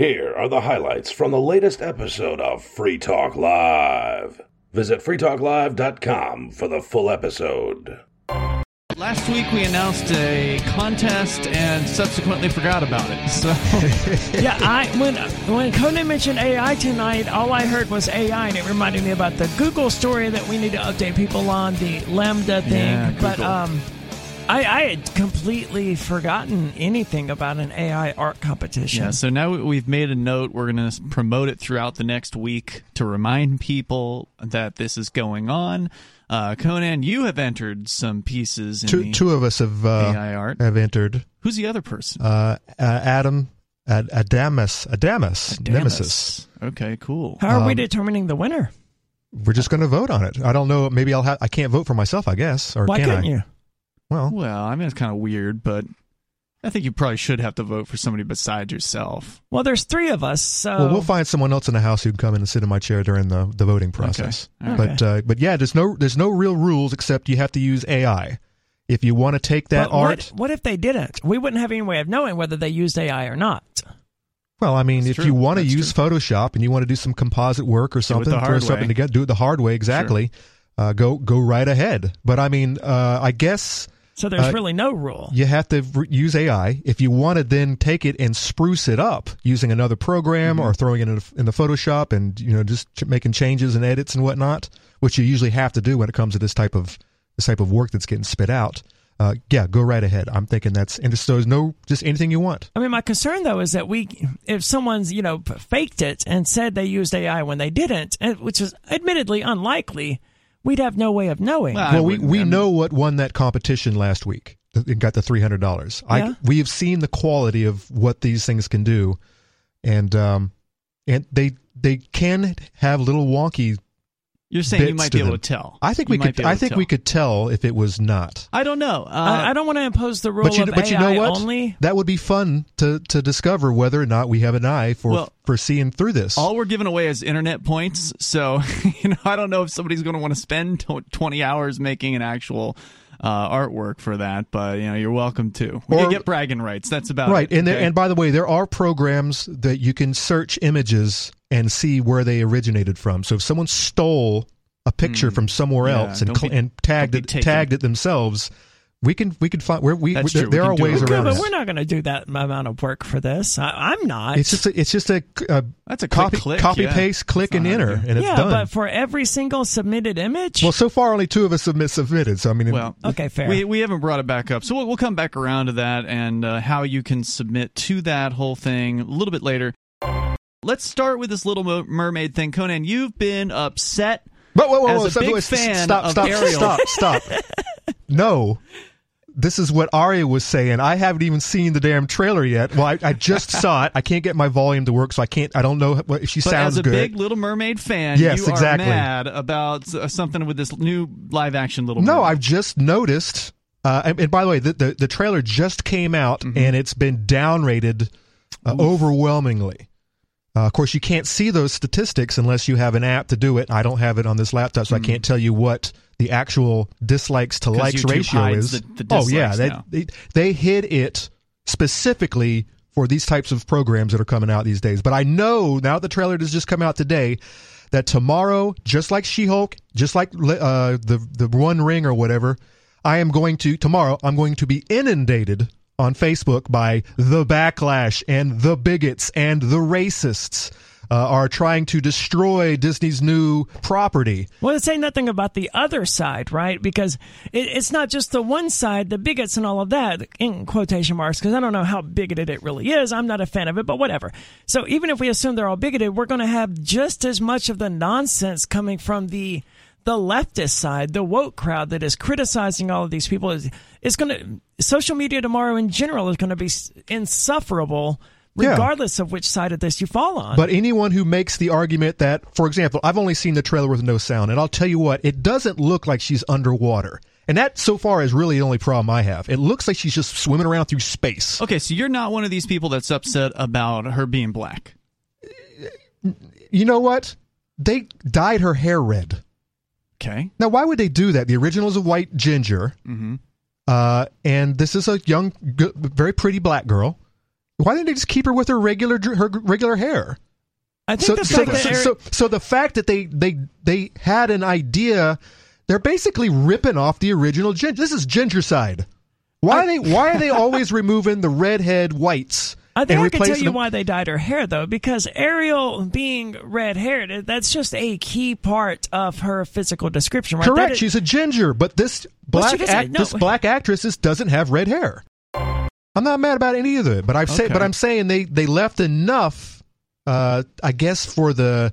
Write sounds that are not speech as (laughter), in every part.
Here are the highlights from the latest episode of Free Talk Live. Visit freetalklive.com for the full episode. Last week we announced a contest and subsequently forgot about it. So (laughs) yeah, I when when Conan mentioned AI tonight, all I heard was AI, and it reminded me about the Google story that we need to update people on the LaMDA thing. Yeah, but um, I, I had completely forgotten anything about an AI art competition. yeah, so now we've made a note. We're going to promote it throughout the next week to remind people that this is going on. Uh, Conan, you have entered some pieces in Two, the two of us have uh, AI art. have entered. Who's the other person? Uh, uh, Adam Ad, Adamus Adamus Nemesis. Okay, cool. How are we Um, determining the winner? We're just going to vote on it. I don't know. Maybe I'll have. I can't vote for myself. I guess. Or Why can couldn't I? you? Well, Well, I mean, it's kind of weird, but I think you probably should have to vote for somebody besides yourself. Well, there's three of us, so well, we'll find someone else in the house who can come in and sit in my chair during the, the voting process. Okay. But uh, but yeah, there's no there's no real rules except you have to use AI. If you want to take that But art, What, what if they didn't? We wouldn't have any way of knowing whether they used AI or not. well, I mean, That's if true. you want to That's use Photoshop and you want to do some composite work or something, throw hard something together, do it the hard way exactly. Uh, go go right ahead. But I mean, uh, I guess So there's Uh, really no rule. you have to re- use AI. If you want to then take it and spruce it up using another program Mm-hmm. or throwing it in, in the Photoshop and you know just ch- making changes and edits and whatnot, which you usually have to do when it comes to this type of this type of work that's getting spit out. Uh, yeah, go right ahead. I'm thinking that's and so there's no just anything you want. I mean, my concern though is that we, if someone's you know faked it and said they used AI when they didn't, and- which is admittedly unlikely, we'd have no way of knowing. Well, well, we, we know what won that competition last week. It got the three hundred dollars. Yeah. We have seen the quality of what these things can do, and um, and they they can have little wonky. You're saying you might be able them. to tell. I think You we could. I think tell. we could tell if it was not. I don't know. Uh, I, I don't want to impose the rule But you, of but AI you know what? only. That would be fun to to discover whether or not we have an eye for Well, for seeing through this. all we're giving away is internet points. So, (laughs) you know, I don't know if somebody's going to want to spend 20 hours making an actual uh, artwork for that, but, you know, you're welcome to. Or- can get bragging rights. That's about right it. and there, and by the way there are programs that you can search images and see where they originated from so if someone stole a picture from somewhere. Yeah, else and be- and tagged it taken. tagged it themselves we can we can find where we That's there, true. There can are do it. ways Okay, Good, but we're not going to do that amount of work for this. I, I'm not. it's just a, it's just a, a That's a copy click, copy yeah. paste click and enter to and it's yeah, done but for every single submitted image. well so far only two of us submit submitted so i mean Well, okay, fair. We, we haven't brought it back up, so we'll, we'll come back around to that and uh, how you can submit to that whole thing a little bit later. Let's start with this Little Mermaid thing, Conan. You've been upset. Whoa, whoa, whoa, As whoa, a stop, big wait, fan stop, of stop, Ariel. stop, stop. (laughs) no. This is what Aria was saying. I haven't even seen the damn trailer yet. Well, I, I just (laughs) saw it. I can't get my volume to work, so I can't. I don't know what, if she But sounds as a good. big Little Mermaid fan, Yes, you exactly. are mad about something with this new live action Little Mermaid. no, I've just noticed. Uh, and, and by the way, the, the, the trailer just came out, Mm-hmm. and it's been downrated uh, overwhelmingly. Uh, of course, you can't see those statistics unless you have an app to do it. I don't have it on this laptop, so I can't tell you what the actual dislikes to likes YouTube ratio is. the- the oh yeah, they, they they hid it specifically for these types of programs that are coming out these days. But I know now the trailer has just come out today that tomorrow, just like She-Hulk, just like uh, the the One Ring or whatever, I am going to tomorrow. I'm going to be inundated on Facebook by the backlash and the bigots and the racists uh, are trying to destroy Disney's new property. Well, it's saying nothing about the other side, right? Because it, it's not just the one side, the bigots and all of that, in quotation marks, because I don't know how bigoted it really is. I'm not a fan of it, but whatever. So even if we assume they're all bigoted, we're going to have just as much of the nonsense coming from the the leftist side, the woke crowd that is criticizing all of these people. Is is going to social media tomorrow in general is going to be s- insufferable, Yeah. regardless of which side of this you fall on. But anyone who makes the argument that, for example, I've only seen the trailer with no sound, and I'll tell you what, it doesn't look like she's underwater. And that so far is really the only problem I have. It looks like she's just swimming around through space. Okay, so you're not one of these people that's upset about her being black. You know what? They dyed her hair red. Okay. Now, why would they do that? The original is a white ginger, Mm-hmm. uh, and this is a young, good, very pretty black girl. Why didn't they just keep her with her regular her regular hair? I think So, the so, so, so, so the fact that they they they had an idea, they're basically ripping off the original ginger. This is Gingerside. Why are they why are they always (laughs) removing the redhead whites I think I can tell you them? why they dyed her hair though, because Ariel being red haired, that's just a key part of her physical description, right? Correct. That is- She's a ginger, but this black doesn't- act, no. this black actress doesn't have red hair. I'm not mad about any of it, but I've say, Okay. but I'm saying they they left enough, uh, I guess, for the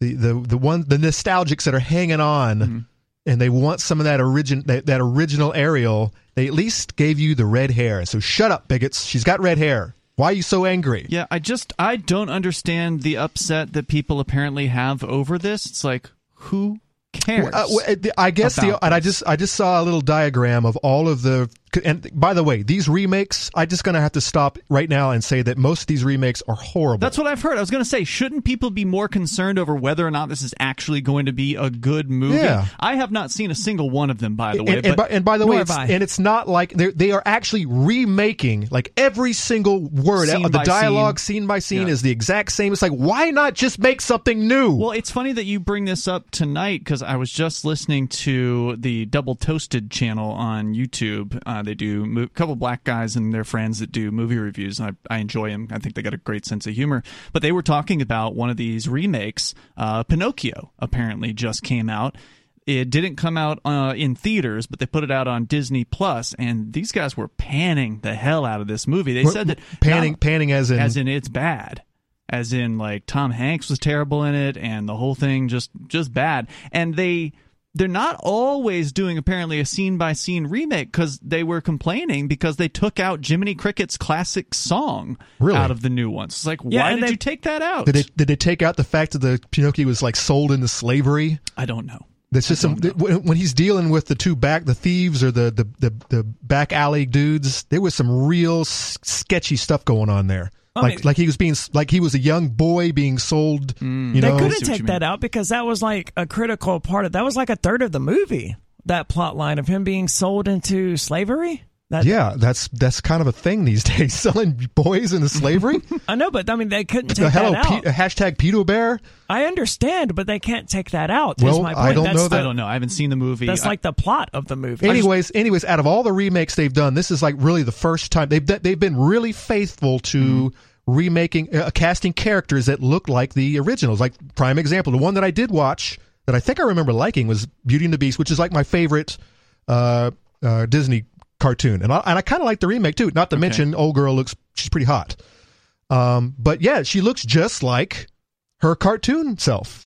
the the the one the nostalgics that are hanging on, Mm-hmm. and they want some of that origin that, that original Ariel. They at least gave you the red hair. So shut up, bigots. She's got red hair. Why are you so angry? Yeah, I just I don't understand the upset that people apparently have over this. It's like who cares? Uh, well, uh, I guess the and I just I just saw a little diagram of all of the and by the way, these remakes, I just gonna have to stop right now and say that most of these remakes are horrible. That's what I've heard. I was going to say, shouldn't people be more concerned over whether or not this is actually going to be a good movie? Yeah. I have not seen a single one of them, by the way. and, but by, and by the way, it's, and it's not like they're, actually remaking like every single word Scene of the dialogue, scene, by scene, Yeah. is the exact same. It's like why not just make something new? Well, it's funny that you bring this up tonight because I was just listening to the Double Toasted channel on YouTube. Uh, they do mo- a couple black guys and their friends that do movie reviews, and I, I enjoy them. I think they got a great sense of humor. But they were talking about one of these remakes. Uh, Pinocchio apparently just came out. It didn't come out uh, in theaters, but they put it out on Disney Plus, and these guys were panning the hell out of this movie. They said that panning, not- panning as in, as in it's bad as in like tom hanks was terrible in it and the whole thing just just bad and they they're not always doing apparently a scene by scene remake because they were complaining because they took out Jiminy Cricket's classic song Really? out of the new ones. It's like, Yeah, why did they- you take that out? did they did they take out the fact that the Pinocchio was like sold into slavery? I don't know. That's just some when when he's dealing with the two back the thieves or the the the, the back alley dudes. There was some real sketchy stuff going on there. I like mean- like he was being like he was a young boy being sold. Mm. you they know, couldn't take that out because that was like a critical part of that was like a third of the movie. That plot line of him being sold into slavery. That, yeah, that's that's kind of a thing these (laughs) days, selling boys into slavery. (laughs) I know, but I mean they couldn't the take hello that out. Pe- hashtag pedo bear. I understand, but they can't take that out. is Well, my I point. don't that's know the, I don't know. I haven't seen the movie. That's I- like the plot of the movie. Anyways, anyways, out of all the remakes they've done, this is like really the first time they've they've been really faithful to Mm-hmm. remaking uh, casting characters that look like the originals. Like prime example, the one that I did watch that I think I remember liking was Beauty and the Beast, which is like my favorite uh, uh, Disney cartoon, and I, and I kind of like the remake too. Not to mention, old girl looks she's pretty hot. Um, but yeah, she looks just like her cartoon self.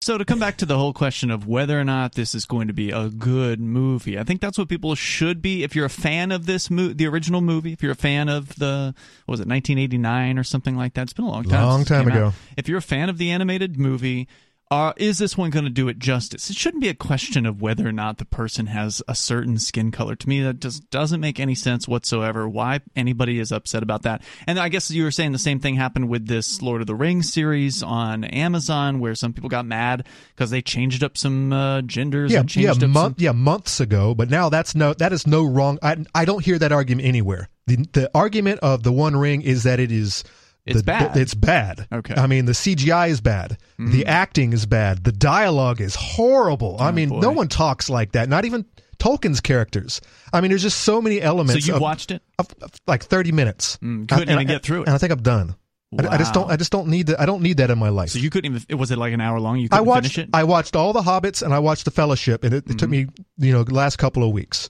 So to come back to the whole question of whether or not this is going to be a good movie, I think that's what people should be. If you're a fan of this mo- the original movie, if you're a fan of the what was it 1989 or something like that, it's been a long time. Long time came out. ago. If you're a fan of the animated movie. Uh, is this one going to do it justice? It shouldn't be a question of whether or not the person has a certain skin color. To me, that just doesn't make any sense whatsoever. Why anybody is upset about that? And I guess you were saying the same thing happened with this Lord of the Rings series on Amazon, where some people got mad because they changed up some uh, genders. Yeah, and yeah, changed up month, some- yeah, months ago. But now that's no, that is no wrong. I, I don't hear that argument anywhere. The the argument of the One Ring is that it is. It's the, bad. It's bad. Okay. Mm-hmm. I mean, the CGI is bad. The acting is bad. The dialogue is horrible. I mean, Oh, boy. no one talks like that. Not even Tolkien's characters. I mean, there's just so many elements. So you of, watched it? of- of like 30 minutes. Mm, couldn't I- even I- get through it. And I think I'm done. I, I just don't. I just don't need that. I don't need that in my life. So you couldn't even. Was it like an hour long? You couldn't watched finish it. I watched all the Hobbits and I watched the Fellowship, and it, it took me you know the last couple of weeks.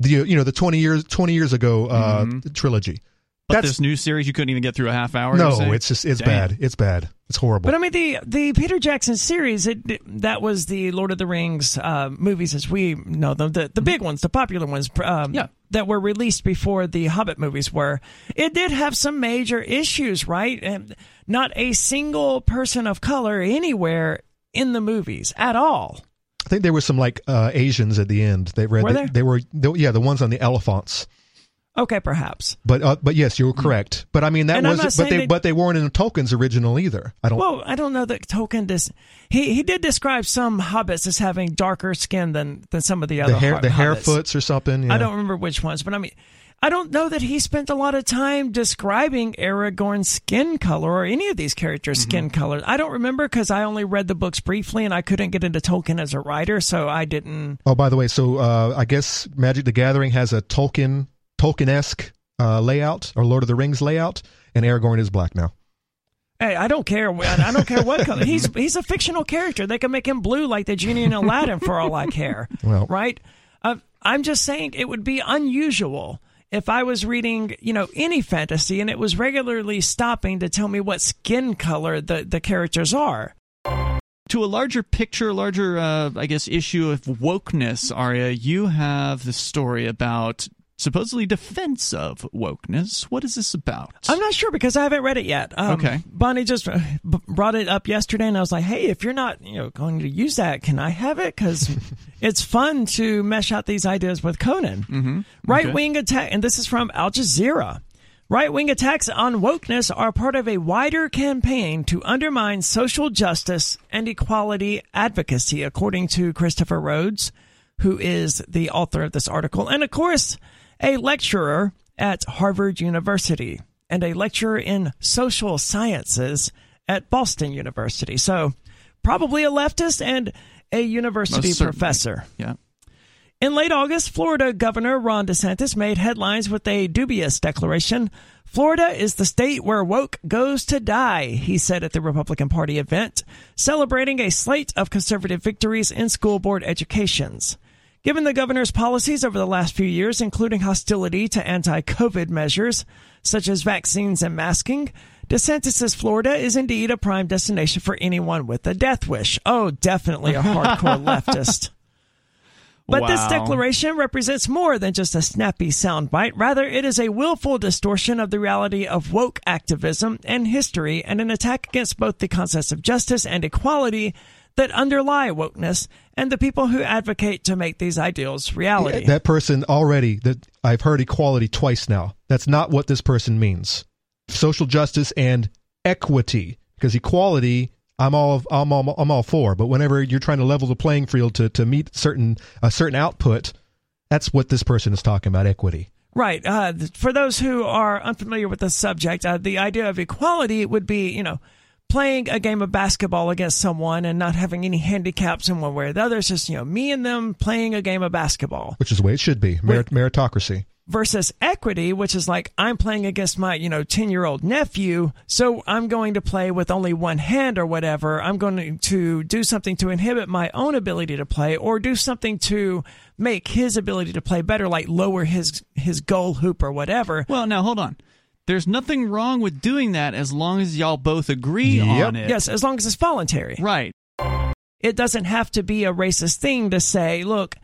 The you know the twenty years twenty years ago uh, trilogy. But that's- this new series, you couldn't even get through a half hour. No, it's just it's Damn. bad. It's bad. It's horrible. But I mean, the the Peter Jackson series it, that was the Lord of the Rings uh, movies as we know them, the the big ones, the popular ones, um, Yeah. that were released before the Hobbit movies were. It did have some major issues, right? And not a single person of color anywhere in the movies at all. I think there were some like uh, Asians at the end. They read Were they, there? they were they, yeah the ones on the elephants. Okay, perhaps. But uh, but yes, you were correct. But I mean that And was but they they- but they weren't in Tolkien's original either. I don't. Well, I don't know that Tolkien dis- he he did describe some hobbits as having darker skin than than some of the other the hair the hobbits. Harefoots or something. I don't remember which ones, but I mean, I don't know that he spent a lot of time describing Aragorn's skin color or any of these characters' Mm-hmm. skin color. I don't remember because I only read the books briefly and I couldn't get into Tolkien as a writer, so I didn't. Oh, by the way, so uh, I guess Magic the Gathering has a Tolkien Tolkien esque uh, layout or Lord of the Rings layout, and Aragorn is black now. Hey, I don't care. I don't care what (laughs) color. He's he's a fictional character. They can make him blue like the genie in Aladdin for all I care. (laughs) Well- right? Uh, I'm just saying it would be unusual if I was reading, you know, any fantasy and it was regularly stopping to tell me what skin color the the characters are. to a larger picture, larger, uh, I guess, issue of wokeness, Aria, you have the story about supposedly defense of wokeness. What is this about? I'm not sure because I haven't read it yet. Um, Okay. Bonnie just uh, b- brought it up yesterday, and I was like, "Hey, if you're not, you know, going to use that, can I have it? Because (laughs) it's fun to mesh out these ideas with Conan." Mm-hmm. Right wing attack, and this is from Al Jazeera. Right wing attacks on wokeness are part of a wider campaign to undermine social justice and equality advocacy, according to Christopher Rhodes, who is the author of this article, and of course, a lecturer at Harvard University and a lecturer in social sciences at Boston University. So, probably a leftist and a university professor. Yeah. In late August, Florida Governor Ron DeSantis made headlines with a dubious declaration. Florida is the state where woke goes to die, he said at the Republican Party event, celebrating a slate of conservative victories in school board educations. Given the governor's policies over the last few years, including hostility to anti COVID measures, such as vaccines and masking, DeSantis says Florida is indeed a prime destination for anyone with a death wish. Oh, definitely a hardcore (laughs) leftist. But this declaration represents more than just a snappy soundbite. Rather, it is a willful distortion of the reality of woke activism and history and an attack against both the concepts of justice and equality that underlie wokeness and the people who advocate to make these ideals reality. That person already that I've heard equality twice now. That's not what this person means. Social justice and equity, because equality I'm all I'm all I'm all for. But whenever you're trying to level the playing field to to meet certain a certain output, that's what this person is talking about. Equity. Right. Uh, for those who are unfamiliar with the subject, uh, the idea of equality would be, you know, playing a game of basketball against someone and not having any handicaps in one way or the other. It's just, you know, me and them playing a game of basketball which is the way it should be. Merit- meritocracy. versus equity, which is like I'm playing against my, you know, 10 year old nephew. So I'm going to play with only one hand or whatever. I'm going to do something to inhibit my own ability to play or do something to make his ability to play better, like lower his, his goal hoop or whatever. Well, now hold on. There's nothing wrong with doing that as long as y'all both agree Yep. on it. Yes, as long as it's voluntary. Right. It doesn't have to be a racist thing to say, look,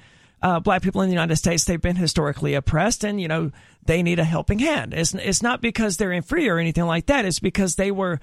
uh, black people in the United States, they've been historically oppressed and, you know, they need a helping hand. It's, it's not because they're inferior or anything like that. It's because they were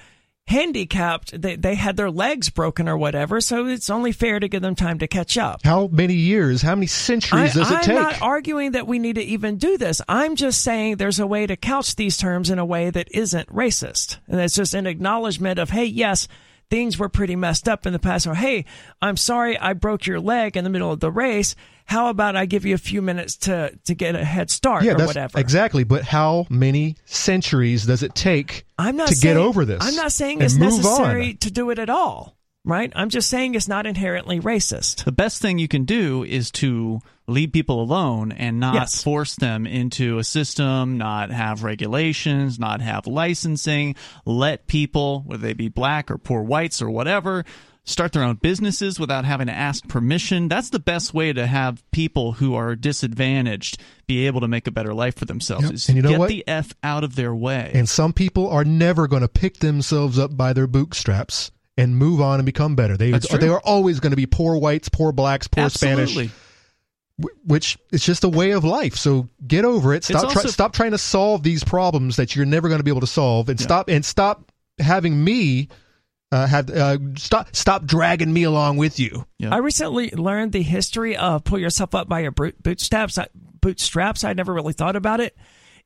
handicapped. They, they had their legs broken or whatever. So it's only fair to give them time to catch up. How many years? How many centuries I, does it I'm take? not arguing that we need to even do this. I'm just saying there's a way to couch these terms in a way that isn't racist. And it's just an acknowledgement of, hey, yes, things were pretty messed up in the past. Or, hey, I'm sorry I broke your leg in the middle of the race. How about I give you a few minutes to, to get a head start yeah, or that's whatever? exactly. But how many centuries does it take I'm not to saying, get over this? I'm not saying it's necessary on? to do it at all. Right? I'm just saying it's not inherently racist. The best thing you can do is to leave people alone and not Yes. force them into a system, not have regulations, not have licensing. Let people, whether they be black or poor whites or whatever, start their own businesses without having to ask permission. That's the best way to have people who are disadvantaged be able to make a better life for themselves. Yep. Is And you know get what? the F out of their way. And some people are never going to pick themselves up by their bootstraps and move on and become better. They they are always going to be poor whites, poor blacks, poor Absolutely. Spanish, which it's just a way of life. So get over it. Stop try, stop trying to solve these problems that you're never going to be able to solve, and stop and stop having me uh, have uh, stop stop dragging me along with you. Yeah. I recently learned the history of pull yourself up by your bootstraps. I- Bootstraps. I never really thought about it.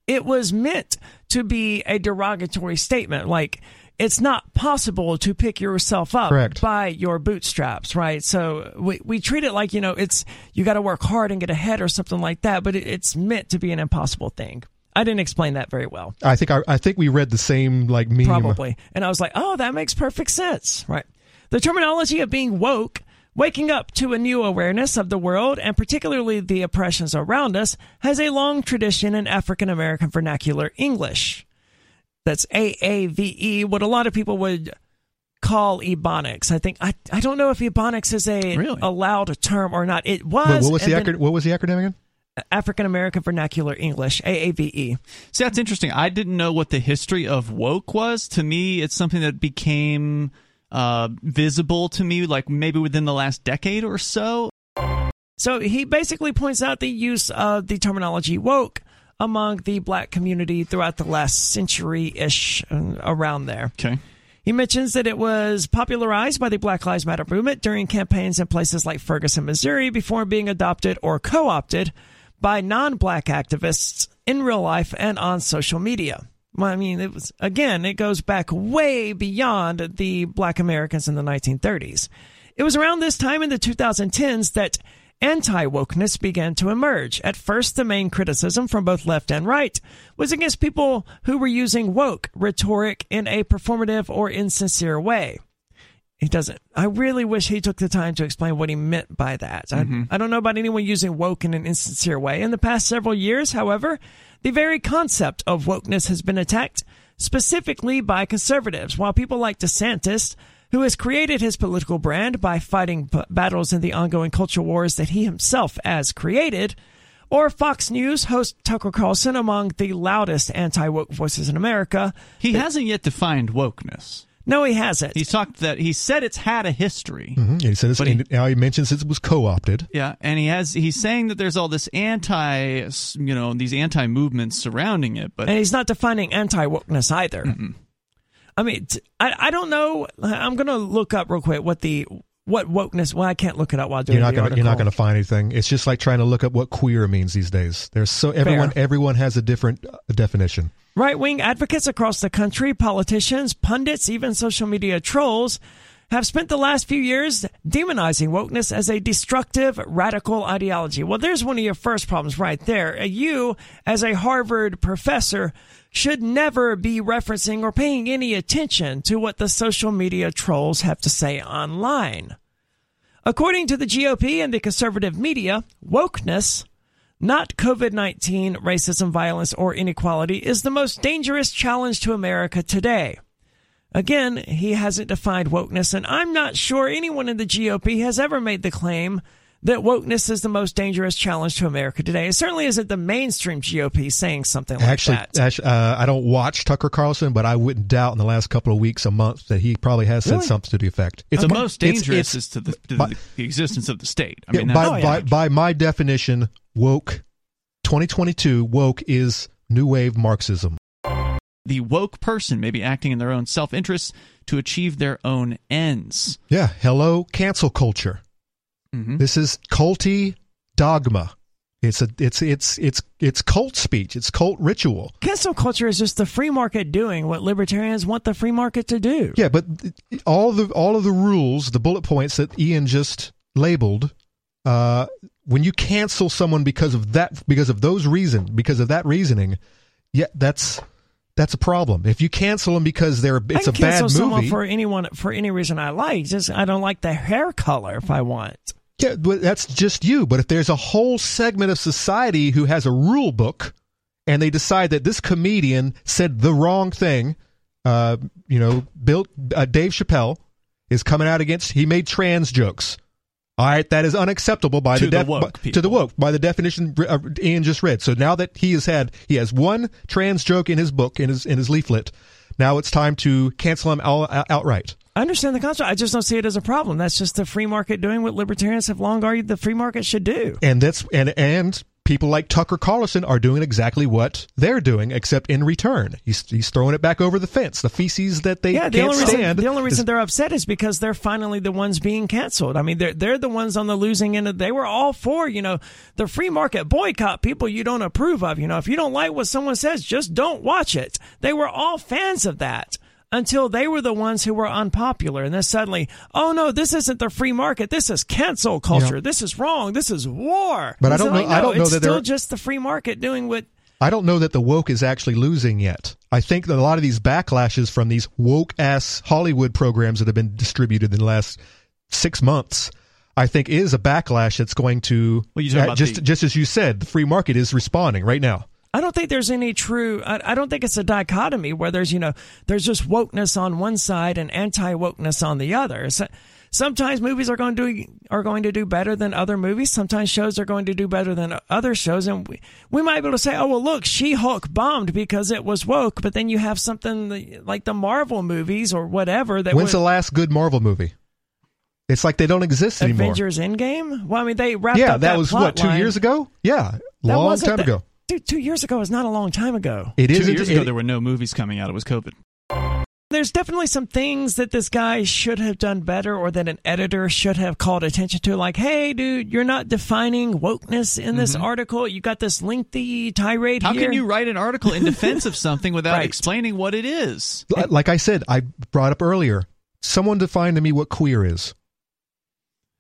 It was meant to be a derogatory statement, like it's not possible to pick yourself up Correct. by your bootstraps, right? So we we treat it like you know it's you got to work hard and get ahead or something like that, but it, it's meant to be an impossible thing. I didn't explain that very well. I think I, I think we read the same like meme. Probably. And I was like, oh, that makes perfect sense. Right. The terminology of being woke, waking up to a new awareness of the world and particularly the oppressions around us, has a long tradition in African American vernacular English. That's AAVE, what a lot of people would call ebonics. I think I I don't know if ebonics is a Really? allowed term or not. It was. What, what was the then acronym? What was the acronym again? African American Vernacular English AAVE. See, that's interesting. I didn't know what the history of woke was. To me, it's something that became uh, visible to me, like maybe within the last decade or so. So he basically points out the use of the terminology woke among the black community throughout the last century ish, around there. Okay. He mentions that it was popularized by the Black Lives Matter movement during campaigns in places like Ferguson, Missouri, before being adopted or co opted by non black activists in real life and on social media. Well, I mean, it was, again, it goes back way beyond the black Americans in the 1930s. It was around this time in the 2010s that anti wokeness began to emerge. At first, the main criticism from both left and right was against people who were using woke rhetoric in a performative or insincere way. He doesn't. I really wish he took the time to explain what he meant by that. I, mm-hmm. I don't know about anyone using woke in an insincere way. In the past several years, however, the very concept of wokeness has been attacked specifically by conservatives, while people like DeSantis, who has created his political brand by fighting b- battles in the ongoing culture wars that he himself has created, or Fox News host Tucker Carlson among the loudest anti-woke voices in America. He hasn't yet defined wokeness. No, he hasn't. He's talked that he said it's had a history. Mhm. And he said this, But he- now he mentions it was co-opted. Yeah, and he has he's saying that there's all this anti, you know, these anti movements surrounding it, but and he's not defining anti-wokeness either. I mean, I, I don't know. I'm gonna look up real quick what the what wokeness. Well, I can't look it up while doing You're not the gonna you're not gonna find anything. It's just like trying to look up what queer means these days. There's so everyone everyone has a different uh, definition. Right wing advocates across the country, politicians, pundits, even social media trolls have spent the last few years demonizing wokeness as a destructive, radical ideology. Well, there's one of your first problems right there. Uh, You, as a Harvard professor, should never be referencing or paying any attention to what the social media trolls have to say online. According to the GOP and the conservative media, wokeness, not COVID 19, racism, violence, or inequality, is the most dangerous challenge to America today. Again, he hasn't defined wokeness, and I'm not sure anyone in the GOP has ever made the claim that wokeness is the most dangerous challenge to America today. It certainly isn't the mainstream GOP saying something like Actually, that. actually uh, I don't watch Tucker Carlson, but I wouldn't doubt in the last couple of weeks, a month, that he probably has said Really? something to the effect. It's the a- most dangerous it's- is to, the, to by- the, the existence of the state. I Yeah, mean, by, that's, Oh, yeah. by, by my definition, woke 2022 woke is new wave Marxism. the woke person may be acting in their own self interest to achieve their own ends. Yeah, hello cancel culture. hmm This is culty dogma. It's a it's it's it's it's cult speech. It's cult ritual. Cancel culture is just the free market doing what libertarians want the free market to do. Yeah, but all the all of the rules, the bullet points that Ian just labeled, uh, when you cancel someone because of that, because of those reason, because of that reasoning, yeah, that's that's a problem. If you cancel them because they're it's a bad cancel someone movie, for anyone for any reason I like. Just I don't like the hair color if I want. yeah, but that's just you. But if there's a whole segment of society who has a rule book, and they decide that this comedian said the wrong thing, uh, you know, Bill uh, Dave Chappelle is coming out against. He made trans jokes. All right, that is unacceptable by To the, the woke by- to the woke by the definition uh, Ian just read. So now that he has had he has one trans joke in his book in his in his leaflet, now it's time to cancel him all, out- outright. I understand the concept. I just don't see it as a problem. That's just the free market doing what libertarians have long argued the free market should do. And that's and and people like Tucker Carlson are doing exactly what they're doing, except in return, he's he's throwing it back over the fence. The feces that they Yeah, the can't only reason stand. the only reason is- they're upset is because they're finally the ones being canceled. I mean, they're they're the ones on the losing end. Of, they were all for you know the free market boycott people you don't approve of. You know, if you don't like what someone says, just don't watch it. They were all fans of that. Until they were the ones who were unpopular, and then suddenly, oh no, this isn't the free market. This is cancel culture. Yeah. This is wrong. This is war. But I don't like, know- I don't know it's that still just the free market doing what I don't know that the woke is actually losing yet. I think that a lot of these backlashes from these woke ass Hollywood programs that have been distributed in the last six months, I think is a backlash that's going to Well, just the- just as you said, the free market is responding right now. I don't think there's any true. I, I don't think it's a dichotomy where there's you know there's just wokeness on one side and anti wokeness on the other. So, sometimes movies are going to do are going to do better than other movies. Sometimes shows are going to do better than other shows, and we, we might be able to say, oh well, look, She Hulk bombed because it was woke. But then you have something like the Marvel movies or whatever that When's were the last good Marvel movie? It's like they don't exist anymore. Avengers Endgame. Well, I mean they wrapped yeah, up that, that was what two line. years ago. Yeah, That long time that- ago. Dude, two years ago is not a long time ago. It Two isn't- years ago, it- there were no movies coming out. It was COVID. there's definitely some things that this guy should have done better or that an editor should have called attention to like hey dude you're not defining wokeness in this article you got this lengthy tirade Mm-hmm. How here can you write an article in defense of (laughs) something without Right. explaining what it is? Like I said, I brought up earlier. Someone define to me what queer is.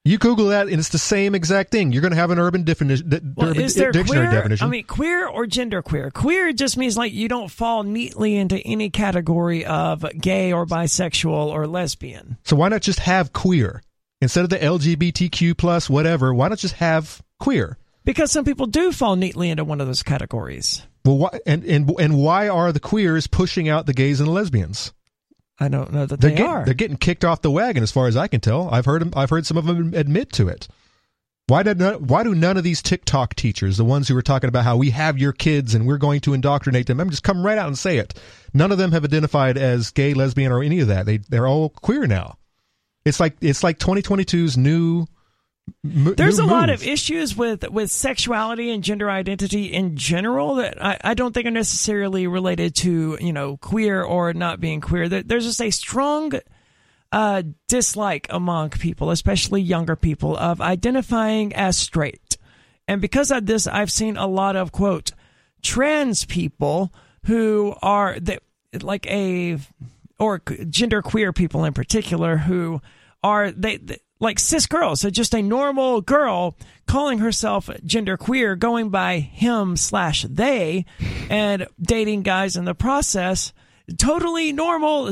You Google that, and it's the same exact thing. You're going to have an urban, defini- d- well, urban is there dictionary queer? definition. I mean, queer or gender queer? Queer just means like you don't fall neatly into any category of gay or bisexual or lesbian. so why not just have queer instead of the LGBTQ plus whatever? Why not just have queer? Because some people do fall neatly into one of those categories. Well, why, and and and why are the queers pushing out the gays and the lesbians? I don't know that They're they getting, are. they're getting kicked off the wagon, as far as I can tell. I've heard I've heard some of them admit to it. Why did none, why do none of these TikTok teachers, the ones who were talking about how we have your kids and we're going to indoctrinate them, I'm just come right out and say it. None of them have identified as gay, lesbian, or any of that. They they're all queer now. It's like it's like 2022's new. M- There's a lot of issues with with sexuality and gender identity in general that I, I don't think are necessarily related to you know queer or not being queer. There- There's just a strong uh, dislike among people, especially younger people, of identifying as straight. And because of this, I've seen a lot of quote trans people who are that like a or gender queer people in particular who are they, they like cis girls. So just a normal girl calling herself gender queer going by him slash they and dating guys in the process. Totally normal.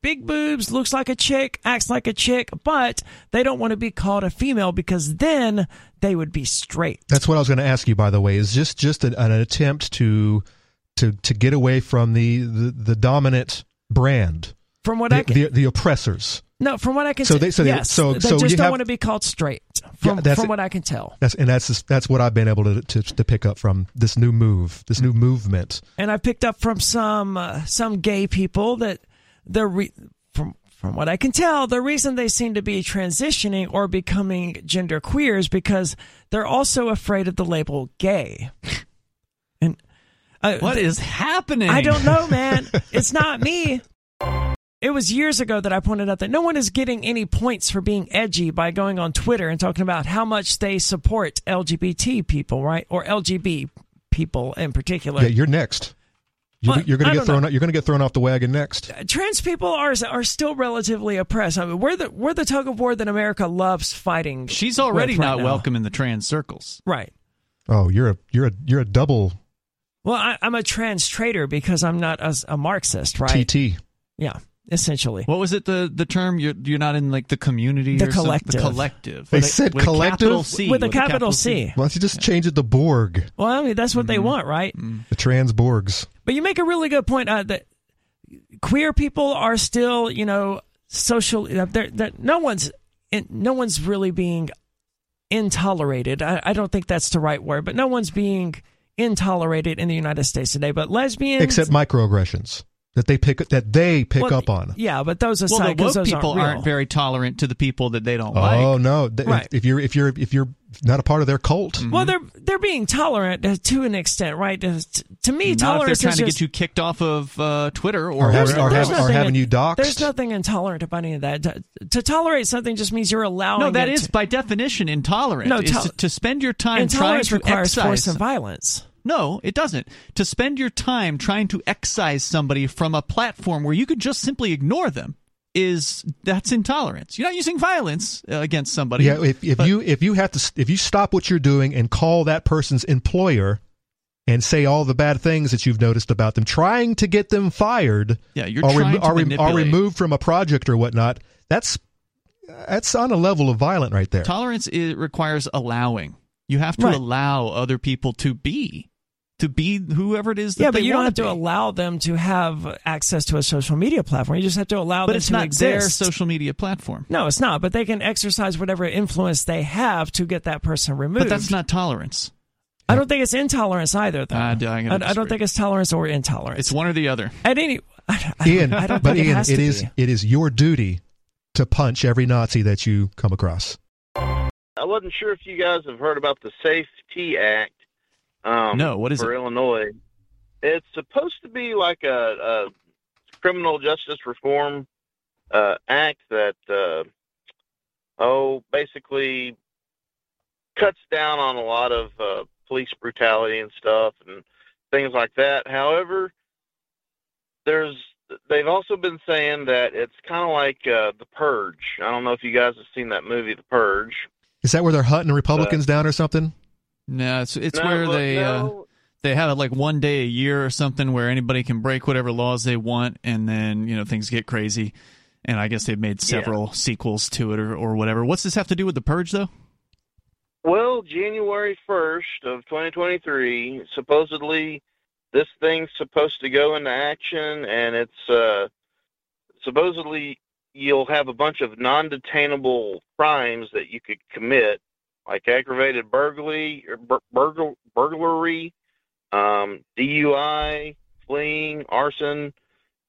Big boobs looks like a chick acts like a chick but they don't want to be called a female because then they would be straight. That's what I was going to ask you, by the way. Is just just an, an attempt to to to get away from the the, the dominant brand, from what the, i can the, the oppressors. No from what i can So tell they- so they- yes, so- they so just you don't have- want to be called straight from, Yeah, that's from what i can tell That's and that's that's what I've been able to to, to pick up from this new move, this new movement. and I picked up from some uh, some gay people that the re- from from what I can tell, the reason they seem to be transitioning or becoming gender queer is because they're also afraid of the label gay. And uh, What is happening? I don't know, man. it's not me. (laughs) It was years ago that I pointed out that no one is getting any points for being edgy by going on Twitter and talking about how much they support LGBT people, right? Or LGB people in particular. Yeah, you're next. You're, Well, you're going to get thrown. know. Out, you're going to get thrown off the wagon next. Uh, trans people are are still relatively oppressed. I mean, we're the we're the tug of war that America loves fighting. She's already with right not now. welcome in the trans circles. right? Oh, you're a you're a you're a double Well, I, I'm a trans traitor because I'm not a, a Marxist, right? TT. Yeah, essentially. What was it? The the term you're you're not in like the community. The or some- collective. The collective. They With a- said with a collective? capital C, with a capital C. Why don't you just change it to Borg, Well, I mean that's what Mm-hmm. they want, right? the trans Borgs? But you make a really good point uh, that queer people are still, you know, social. uh, They're, they're, no one's no one's really being intolerated. I, I don't think that's the right word, but no one's being intolerated in the United States today. But lesbians, Except microaggressions that they pick that they pick well, up on. Yeah, but those Well, aside, the 'cause woke those people aren't, aren't very tolerant to the people that they don't Oh like. Oh no! Right. If you're if you're if you're not a part of their cult, Mm-hmm. Well, they're they're being tolerant to an extent, right? Uh, t- To me, Not if they're trying is to just, get you kicked off of uh, Twitter or or, There's- having, or, there's have, or nothing having in- you doxxed. There's nothing intolerant about any of that. To, to tolerate something just means you're allowing. no, that it is to- by definition intolerant. No, to, to spend your time trying intolerance to requires excise. force and violence. No, it doesn't. To spend your time trying to excise somebody from a platform where you could just simply ignore them is that's intolerance. You're not using violence uh, against somebody. yeah, if, if but- you if you have to if you stop what you're doing and call that person's employer and say all the bad things that you've noticed about them, trying to get them fired. Yeah, you're or, trying to or, manipulate. or removed from a project or whatnot. That's that's on a level of violent right there. Tolerance it requires allowing. You have to Right. allow other people to be to be whoever it is that yeah, they but you don't wanna have to be. allow them to have access to a social media platform. You just have to allow But them it's to not their social media platform. no, it's not. But they can exercise whatever influence they have to get that person removed. But that's not tolerance. I don't think it's intolerance either, though. I- I I, I don't think it's tolerance or intolerance. It's one or the other. At any, I, I, Ian, I don't but think Ian, it has it to is be. it is your duty to punch every Nazi that you come across. I wasn't sure if you guys have heard about the SAFE-T Act. Um, No, what is for it? Illinois? It's supposed to be like a, a criminal justice reform uh, act that, uh, oh, basically cuts down on a lot of uh, police brutality and stuff and things like that. However, there's they've also been saying that it's kind of like uh, the Purge. I don't know if you guys have seen that movie, The Purge. Is that where they're hunting Republicans down or something? No, it's it's No, where they uh, no, they have like one day a year or something where anybody can break whatever laws they want, and then you know things get crazy. And I guess they've made several sequels to it or, or whatever. What's this have to do with the purge, though? Well, January 1st of 2023, supposedly this thing's supposed to go into action, and it's uh, supposedly you'll have a bunch of non-detainable crimes that you could commit, like aggravated burglary, bur- burgl- burglary, um, DUI, fleeing, arson,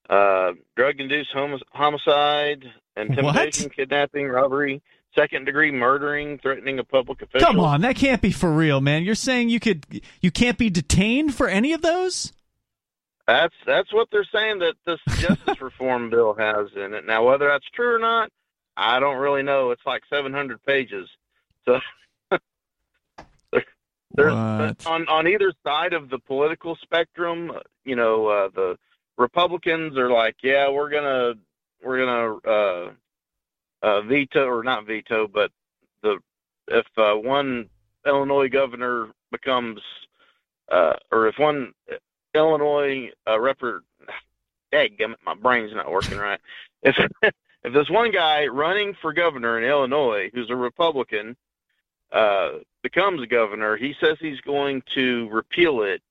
uh, drug-induced homicide, intimidation, kidnapping, robbery, second-degree murdering, threatening a public official. Come on, that can't be for real, man. You're saying you could you can't be detained for any of those? That's that's what they're saying that this (laughs) justice reform bill has in it. Now, whether that's true or not, I don't really know. It's like 700 pages, so there's What? on on either side of the political spectrum. You know, uh, the Republicans are like, yeah, we're gonna we're gonna uh, uh, veto or not veto, but the if uh, one Illinois governor becomes uh, or if one Illinois uh, repre Dadgummit, my brain's not working right. (laughs) If if there's one guy running for governor in Illinois who's a Republican uh, becomes governor, he says he's going to repeal it.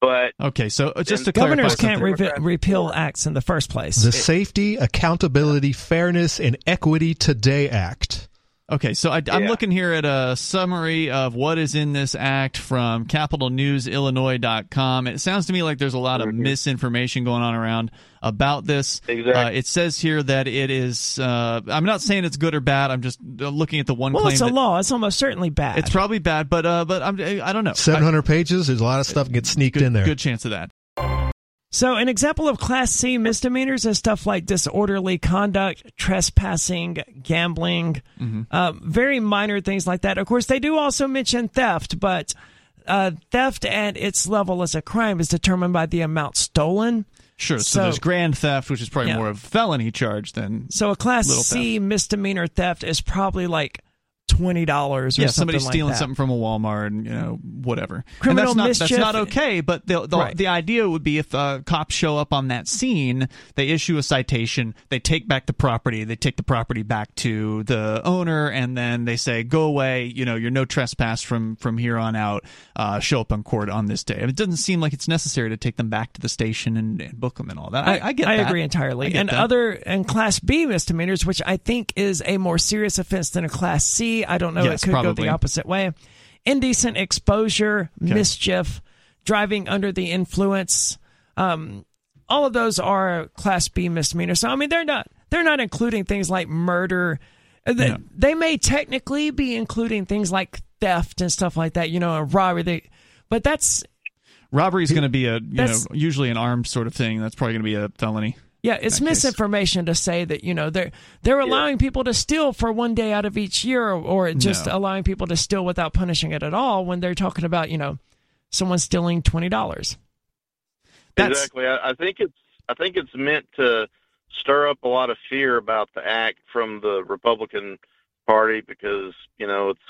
But Okay, so uh, just to Governors can't re- repeal acts in the first place. The Safety, Accountability, Fairness, and Equity Today Act. Okay, so I, I'm Yeah. looking here at a summary of what is in this act from capitalnewsillinois.com. It sounds to me like there's a lot of Mhm. misinformation going on around about this. Exactly. Uh, it says here that it is. Uh, I'm not saying it's good or bad. I'm just uh, looking at the one well, claim. it's a law. It's almost certainly bad. It's probably bad, but uh, but I'm, I don't know. 700 pages. There's a lot of stuff gets sneaked good, in there. Good chance of that. So, an example of Class C misdemeanors is stuff like disorderly conduct, trespassing, gambling, Mm-hmm. uh, very minor things like that. Of course, they do also mention theft, but uh, theft at its level as a crime is determined by the amount stolen. Sure. So, So- there's grand theft, which is probably Yeah. more of a felony charge than So, a Class C misdemeanor theft is probably like twenty dollars or yeah, something somebody like stealing something from a Walmart, and you know, whatever. Criminal and that's not, mischief- That's not okay. But the the, Right. the idea would be if uh, cops show up on that scene, they issue a citation, they take back the property, they take the property back to the owner, and then they say, "Go away. You know, you're no trespass from from here on out. Uh, show up on court on this day." And it doesn't seem like it's necessary to take them back to the station and, and book them and all that. I, I get. I that. agree entirely. I and that. other and Class B misdemeanors, which I think is a more serious offense than a Class C. I don't know. Yes, it could go the opposite way. Indecent exposure, mischief, driving under the influence. Um, all of those are Class B misdemeanors. So I mean, they're not they're not including things like murder. Uh, They, they may technically be including things like theft and stuff like that. You know, a robbery. They, but that's robbery is going to be a you know usually an armed sort of thing. That's probably going to be a felony. Yeah, it's that case. misinformation to say that you know they're they're allowing people to steal for one day out of each year, or, or just No. allowing people to steal without punishing it at all. When they're talking about you know someone stealing twenty dollars. Exactly, I, I think it's I think it's meant to stir up a lot of fear about the act from the Republican Party because you know it's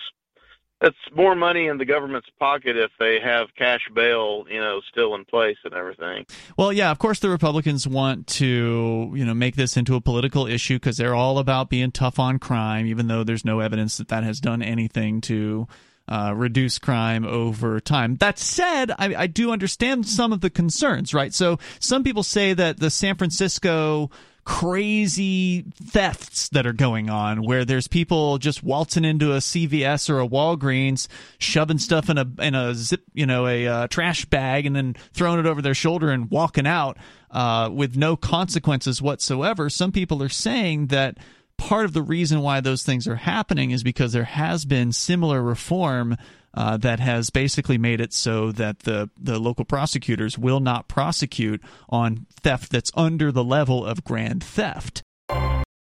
it's more money in the government's pocket if they have cash bail, you know, still in place and everything. Well, yeah, of course the Republicans want to, you know, make this into a political issue because they're all about being tough on crime, even though there's no evidence that that has done anything to uh, reduce crime over time. That said, I, I do understand some of the concerns, right? So some people say that the San Francisco crazy thefts that are going on where there's people just waltzing into a CVS or a Walgreens shoving stuff in a in a zip you know a uh, trash bag and then throwing it over their shoulder and walking out uh, with no consequences whatsoever. Some people are saying that part of the reason why those things are happening is because there has been similar reform uh, that has basically made it so that the the local prosecutors will not prosecute on theft that's under the level of grand theft.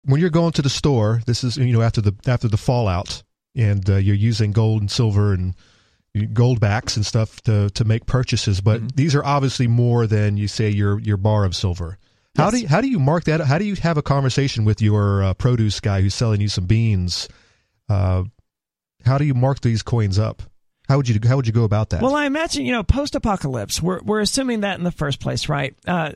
When you're going to the store, this is you know after the after the fallout, and uh, you're using gold and silver and gold backs and stuff to to make purchases, but mm-hmm. these are obviously more than you say your your bar of silver. How yes. do you, how do you mark that? How do you have a conversation with your uh, produce guy who's selling you some beans? Uh, how do you mark these coins up? How would you how would you go about that? Well, I imagine you know post apocalypse. We're we're assuming that in the first place, right? Uh,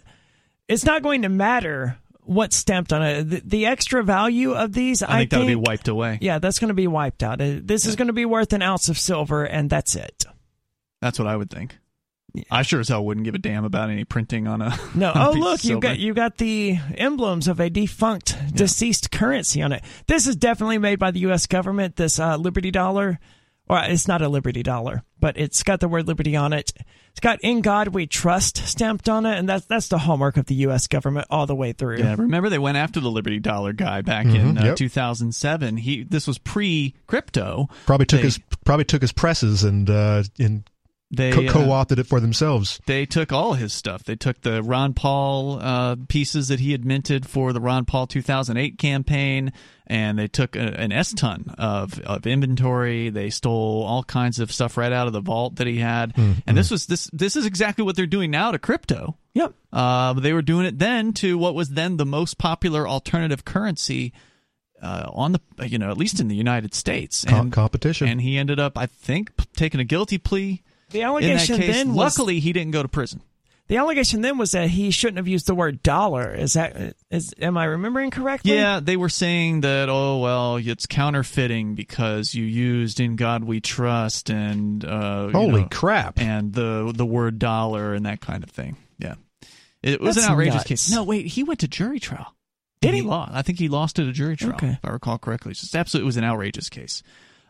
it's not going to matter what's stamped on it. The, the extra value of these, I, I think, that'll be wiped away. Yeah, that's going to be wiped out. Uh, this yeah. is going to be worth an ounce of silver, and that's it. That's what I would think. Yeah. I sure as hell wouldn't give a damn about any printing on a (laughs) no. On a oh, look, you got you got the emblems of a defunct, yeah. deceased currency on it. This is definitely made by the U.S. government. This uh, Liberty Dollar well, it's not a Liberty dollar, but it's got the word Liberty on it. It's got "In God We Trust" stamped on it, and that's that's the hallmark of the U.S. government all the way through. Yeah, remember they went after the Liberty Dollar guy back mm-hmm, in uh, yep. 2007. He this was pre crypto. Probably took they, his probably took his presses and uh, and they co- opted uh, it for themselves. They took all his stuff. They took the Ron Paul uh, pieces that he had minted for the Ron Paul 2008 campaign, and they took a, an S ton of, of inventory. They stole all kinds of stuff right out of the vault that he had. Mm-hmm. And this was this this is exactly what they're doing now to crypto. Yep. Uh, they were doing it then to what was then the most popular alternative currency. Uh, on the you know at least in the United States and, competition and he ended up I think taking a guilty plea the allegation case, then was, luckily he didn't go to prison. The allegation then was that he shouldn't have used the word dollar. Is that is am I remembering correctly? Yeah, they were saying that oh well, it's counterfeiting because you used "In God We Trust" and uh, holy know, crap, and the the word dollar and that kind of thing. Yeah, it was That's an outrageous nuts. case. No, wait, he went to jury trial. Did he? he? Lost. I think he lost at a jury trial, okay. if I recall correctly. It's just absolutely, it was an outrageous case.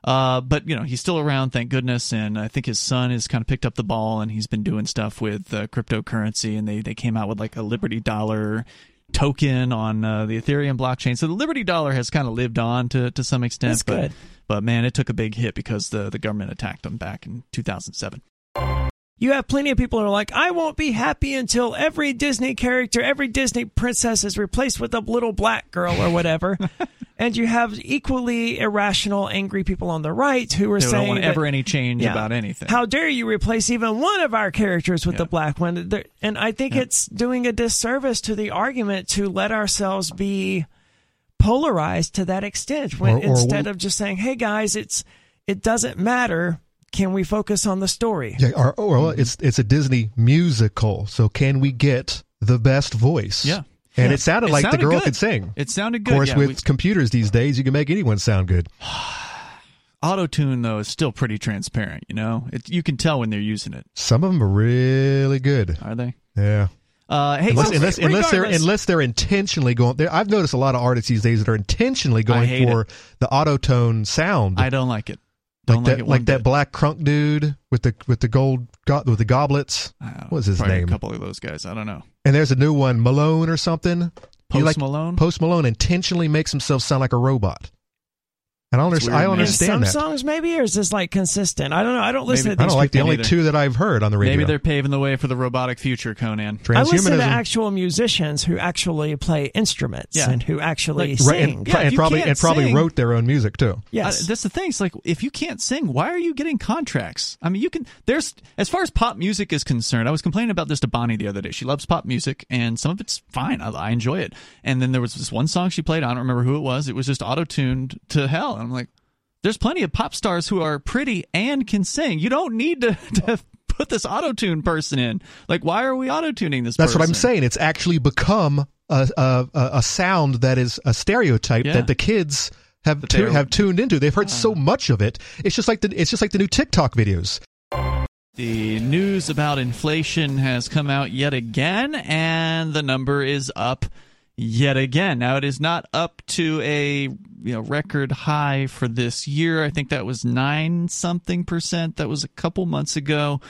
Uh, but you know he's still around, thank goodness, and I think his son has kind of picked up the ball and he's been doing stuff with uh, cryptocurrency, and they they came out with like a Liberty Dollar token on uh, the Ethereum blockchain. So the Liberty Dollar has kind of lived on to to some extent. That's but, good. But man, it took a big hit because the the government attacked them back in 2007. You have plenty of people who are like, I won't be happy until every Disney character, every Disney princess is replaced with a little black girl or whatever. (laughs) and you have equally irrational, angry people on the right who are they saying, don't want ever any change yeah, about anything. How dare you replace even one of our characters with yeah. the black one? And I think yeah. it's doing a disservice to the argument to let ourselves be polarized to that extent when, or, or instead of just saying, "Hey guys, it's it doesn't matter." Can we focus on the story? Yeah, or, or it's it's a Disney musical, so can we get the best voice? Yeah. And yeah. it sounded it like sounded the girl good. could sing. It sounded good. Of course, yeah, with we, computers these days, you can make anyone sound good. (sighs) Auto tune though is still pretty transparent. You know, it, you can tell when they're using it. Some of them are really good. Are they? Yeah. Uh, hey, unless, unless, unless, they're unless they're intentionally going there, I've noticed a lot of artists these days that are intentionally going for it. the auto tune sound. I don't like it. Don't like, that, like that black crunk dude with the with the gold go, with the goblets. What was his name? A couple of those guys. I don't know. And there's a new one, Malone or something. Post like, Malone. Post Malone intentionally makes himself sound like a robot. And I, under- I understand some that. songs maybe, or is this like consistent? I don't know. I don't listen maybe, to. I don't like the only either. two that I've heard on the radio. Maybe they're paving the way for the robotic future, Conan. I listen to actual musicians who actually play instruments yeah. and who actually like, sing, and, yeah, and probably and probably sing, wrote their own music too. Yes, uh, that's the thing. It's like if you can't sing, why are you getting contracts? I mean, you can. There's as far as pop music is concerned. I was complaining about this to Bonnie the other day. She loves pop music, and some of it's fine. I, I enjoy it. And then there was this one song she played. I don't remember who it was. It was just auto tuned to hell, and I'm like there's plenty of pop stars who are pretty and can sing. You don't need to, (laughs) to put this auto tune person in. Like, why are we auto tuning this? That's person? what I'm saying. It's actually become a a, a sound that is a stereotype Yeah. that the kids have tu- have tuned into. They've heard so ah. much of it. It's just like the it's just like the new TikTok videos. The news about inflation has come out yet again, and the number is up yet again. Now it is not up to a you know record high for this year. I think that was nine something percent. That was a couple months ago,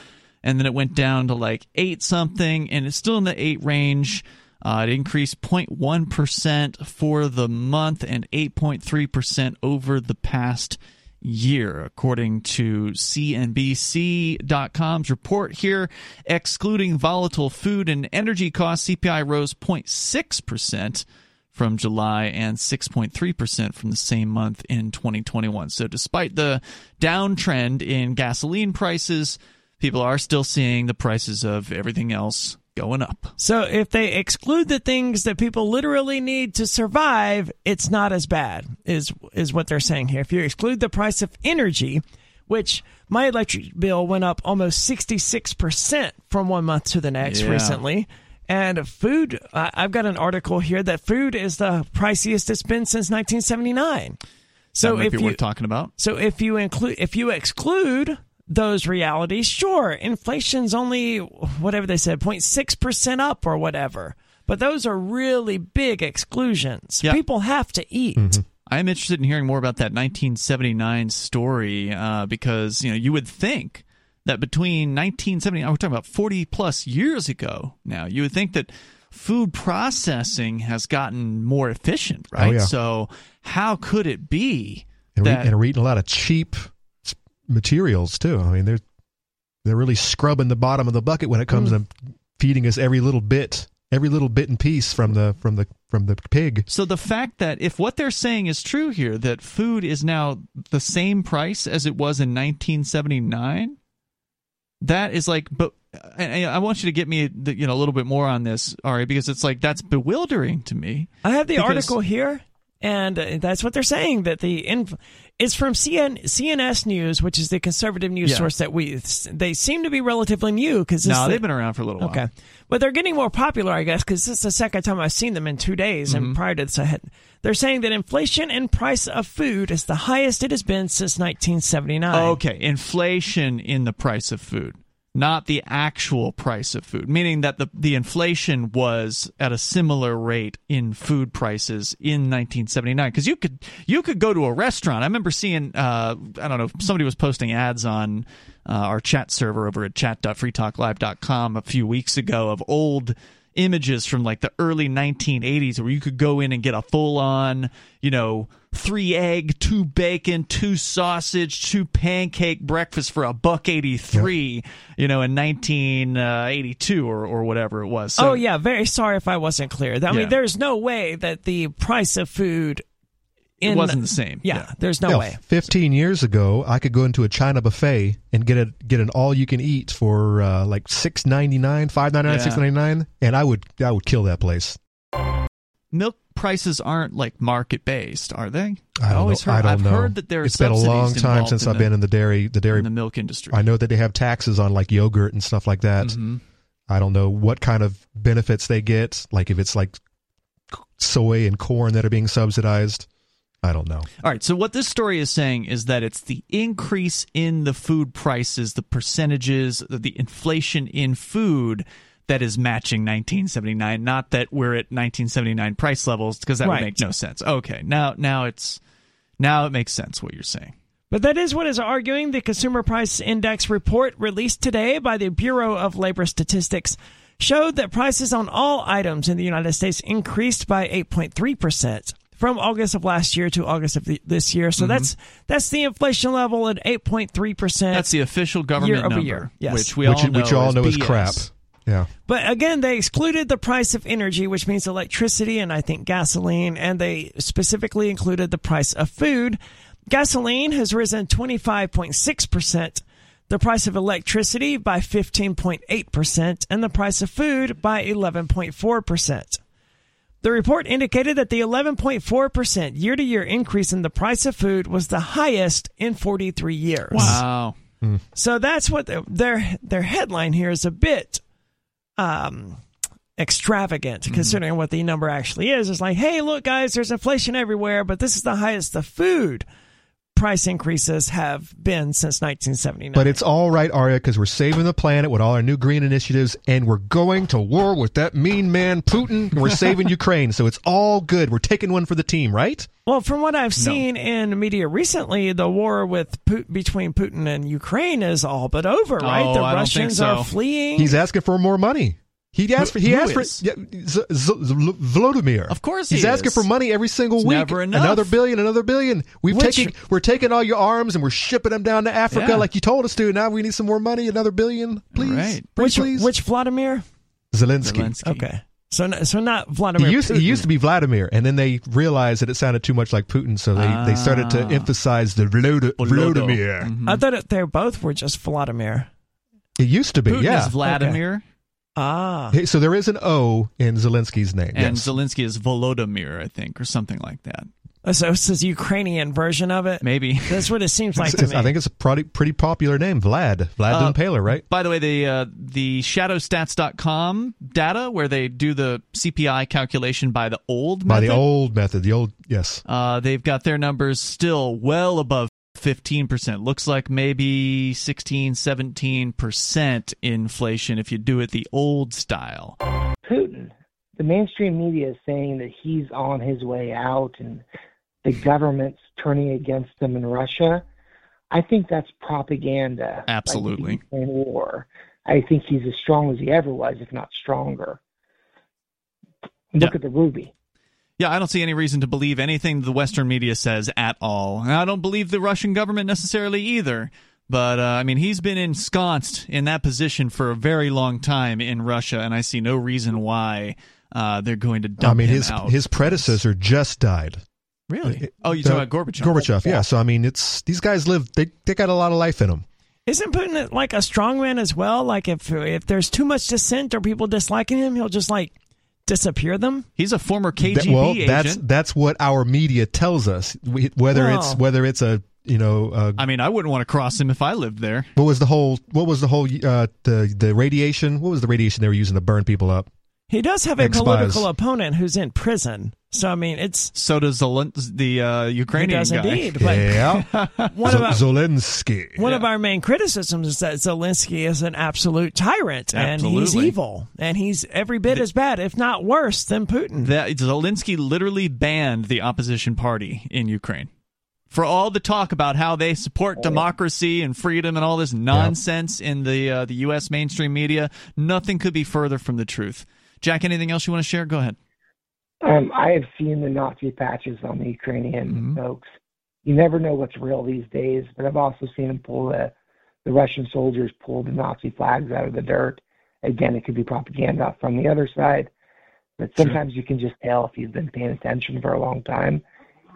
and then it went down to like eight something, and it's still in the eight range. Uh, it increased 0.1 percent for the month and 8.3 percent over the past year, according to CNBC.com's report here. Excluding volatile food and energy costs, CPI rose 0.6% from July and 6.3% from the same month in 2021. So, despite the downtrend in gasoline prices, people are still seeing the prices of everything else going up. So if they exclude the things that people literally need to survive, it's not as bad. Is is what they're saying here. If you exclude the price of energy, which my electric bill went up almost 66% from one month to the next Yeah. recently. And food, I- I've got an article here that food is the priciest it's been since 1979. So if you worth talking about. so if you include if you exclude those realities, sure, inflation's only whatever they said, 0.6 percent up or whatever. But those are really big exclusions. Yeah. People have to eat. I'm interested in hearing more about that 1979 story uh, because you know you would think that between 1970, we're talking about 40 plus years ago now, you would think that food processing has gotten more efficient, right? Oh, yeah. So how could it be And, we, that and we're eating a lot of cheap s- materials too. I mean, they're they're really scrubbing the bottom of the bucket when it comes Mm. to feeding us every little bit, every little bit and piece from the from the from the pig. So the fact that if what they're saying is true here, that food is now the same price as it was in 1979, that is like, but and- and I want you to get me, you know, a little bit more on this, Ari, because it's like that's bewildering to me. I have the Because- article here, and uh, that's what they're saying that the inf- it's from CN- CNS News, which is the conservative news Yeah. source that we they seem to be relatively new because No, they've been around for a little while. Okay. But they're getting more popular, I guess, because this is the second time I've seen them in two days. Mm-hmm. And prior to this, I had, they're saying that inflation and price of food is the highest it has been since 1979. Okay, inflation in the price of food, not the actual price of food, meaning that the the inflation was at a similar rate in food prices in 1979. Because you could you could go to a restaurant. I remember seeing uh, I don't know somebody was posting ads on uh, our chat server over at chat.freetalklive.com a few weeks ago of old images from like the early 1980s where you could go in and get a full on, you know, three egg, two bacon, two sausage, two pancake breakfast for a buck 83, you know, in 1982 or, or whatever it was. So, oh, yeah. Very sorry if I wasn't clear. I Yeah. mean, there's no way that the price of food in it wasn't the same. Yeah, there's no Hell, way. Fifteen years ago, I could go into a China buffet and get a get an all you can eat for uh, like six ninety nine, five ninety nine, Yeah. six ninety nine, and I would I would kill that place. Milk prices aren't like market based, are they? I don't always know. heard, I don't I've know. heard that there are It's been a long time since I've the- been in the dairy the dairy in the milk industry. I know that they have taxes on like yogurt and stuff like that. Mhm. I don't know what kind of benefits they get, like if it's like soy and corn that are being subsidized. I don't know. All right. So what this story is saying is that it's the increase in the food prices, the percentages, the inflation in food that is matching 1979. Not that we're at 1979 price levels because that Right. would make no sense. Okay. Now, now it's now it makes sense what you're saying. But that is what is arguing the Consumer Price Index report released today by the Bureau of Labor Statistics showed that prices on all items in the United States increased by 8.3% from August of last year to August of the, this year. So mm-hmm. that's that's the inflation level at 8.3%. That's the official government Year over number, year, yes. which we which all know which all is know is BS. crap. Yeah. But again, they excluded the price of energy, which means electricity and I think gasoline, and they specifically included the price of food. Gasoline has risen 25.6%, the price of electricity by 15.8%, and the price of food by 11.4%. The report indicated that the 11.4% year to year increase in the price of food was the highest in 43 years. Wow. So that's what the, their their headline here is a bit um, extravagant considering what the number actually is. It's like, hey, look, guys, there's inflation everywhere, but this is the highest the food price increases have been since 1979. But it's all right, Aria, because we're saving the planet with all our new green initiatives, and we're going to war with that mean man Putin. And (laughs) we're saving Ukraine, so it's all good. We're taking one for the team, right? Well, from what I've seen in media recently, the war with Pu- between Putin and Ukraine is all but over, right? Oh, the I don't think Russians so. are fleeing. He's asking for more money. He asked for. He asked for. is? Yeah, Z- Z- Z- Volodymyr. Of course he's he asking for money every single It's week. Another billion, another billion. We've Which- taken. We're taking all your arms and we're shipping them down to Africa Yeah. like you told us to. Now we need some more money. Another billion, please. Right. Which please. which Vladimir? Zelensky. Zelensky. Okay, so so not Vladimir. He used, he Putin. used to be Vladimir, and then they realized that it sounded too much like Putin, so they, they started to Ah. emphasize the Vladimir. Volodo. Volodymyr. Mhm. I thought it, they both were just Vladimir. It used to be, Putin yeah. is Vladimir, Ah, So there is an O in Zelensky's name. and yes. Zelensky is Volodymyr, I think, or something like that. so it's this Ukrainian version of it. Maybe. (laughs) That's what it seems like to me. I think it's a pretty, pretty popular name, Vlad. Vlad Uh, Impaler, right? By the way, the uh, the shadowstats.com data where they do the CPI calculation by the old By method, the old method, the old, yes. uh, they've got their numbers still well above 15%. Looks like maybe 16, 17% inflation if you do it the old style. Putin. The mainstream media is saying that he's on his way out and the government's turning against him in Russia. I think that's propaganda. Absolutely. Like war. I think he's as strong as he ever was, if not stronger. Look Yeah. at the ruble. Yeah, I don't see any reason to believe anything the Western media says at all. And I don't believe the Russian government necessarily either. But, uh, I mean, he's been ensconced in that position for a very long time in Russia, and I see no reason why uh, they're going to dump I mean, him his out. his predecessor just died. Really? Uh, Oh, you're the- talking about Gorbachev. Gorbachev, yeah. So I mean, it's these guys live. They they got a lot of life in them. Isn't Putin like a strongman as well? Like if if there's too much dissent or people disliking him, he'll just like disappear them. He's a former KGB That- well, agent. that's that's what our media tells us. We, whether it's whether it's a you know uh, I mean, I wouldn't want to cross him if I lived there. what was the whole what was the whole uh, the the radiation? What was the radiation they were using to burn people up? He does have a Ex-spies. political opponent who's in prison. So I mean, it's So does Zelen- the uh, he Ukrainian does guy. indeed. But Yeah, (laughs) one Z- of our, Zelensky. one of our main criticisms is that Zelensky is an absolute tyrant and he's evil and he's every bit as bad, if not worse, than Putin. That Zelensky literally banned the opposition party in Ukraine. For all the talk about how they support democracy and freedom and all this nonsense in the uh, the U.S. mainstream media, nothing could be further from the truth. Jack, anything else you want to share? Go ahead. Um, I have seen the Nazi patches on the Ukrainian Mhm. folks. You never know what's real these days, but I've also seen them pull the the Russian soldiers pull the Nazi flags out of the dirt. Again, it could be propaganda from the other side, but sometimes you can just tell if you've been paying attention for a long time.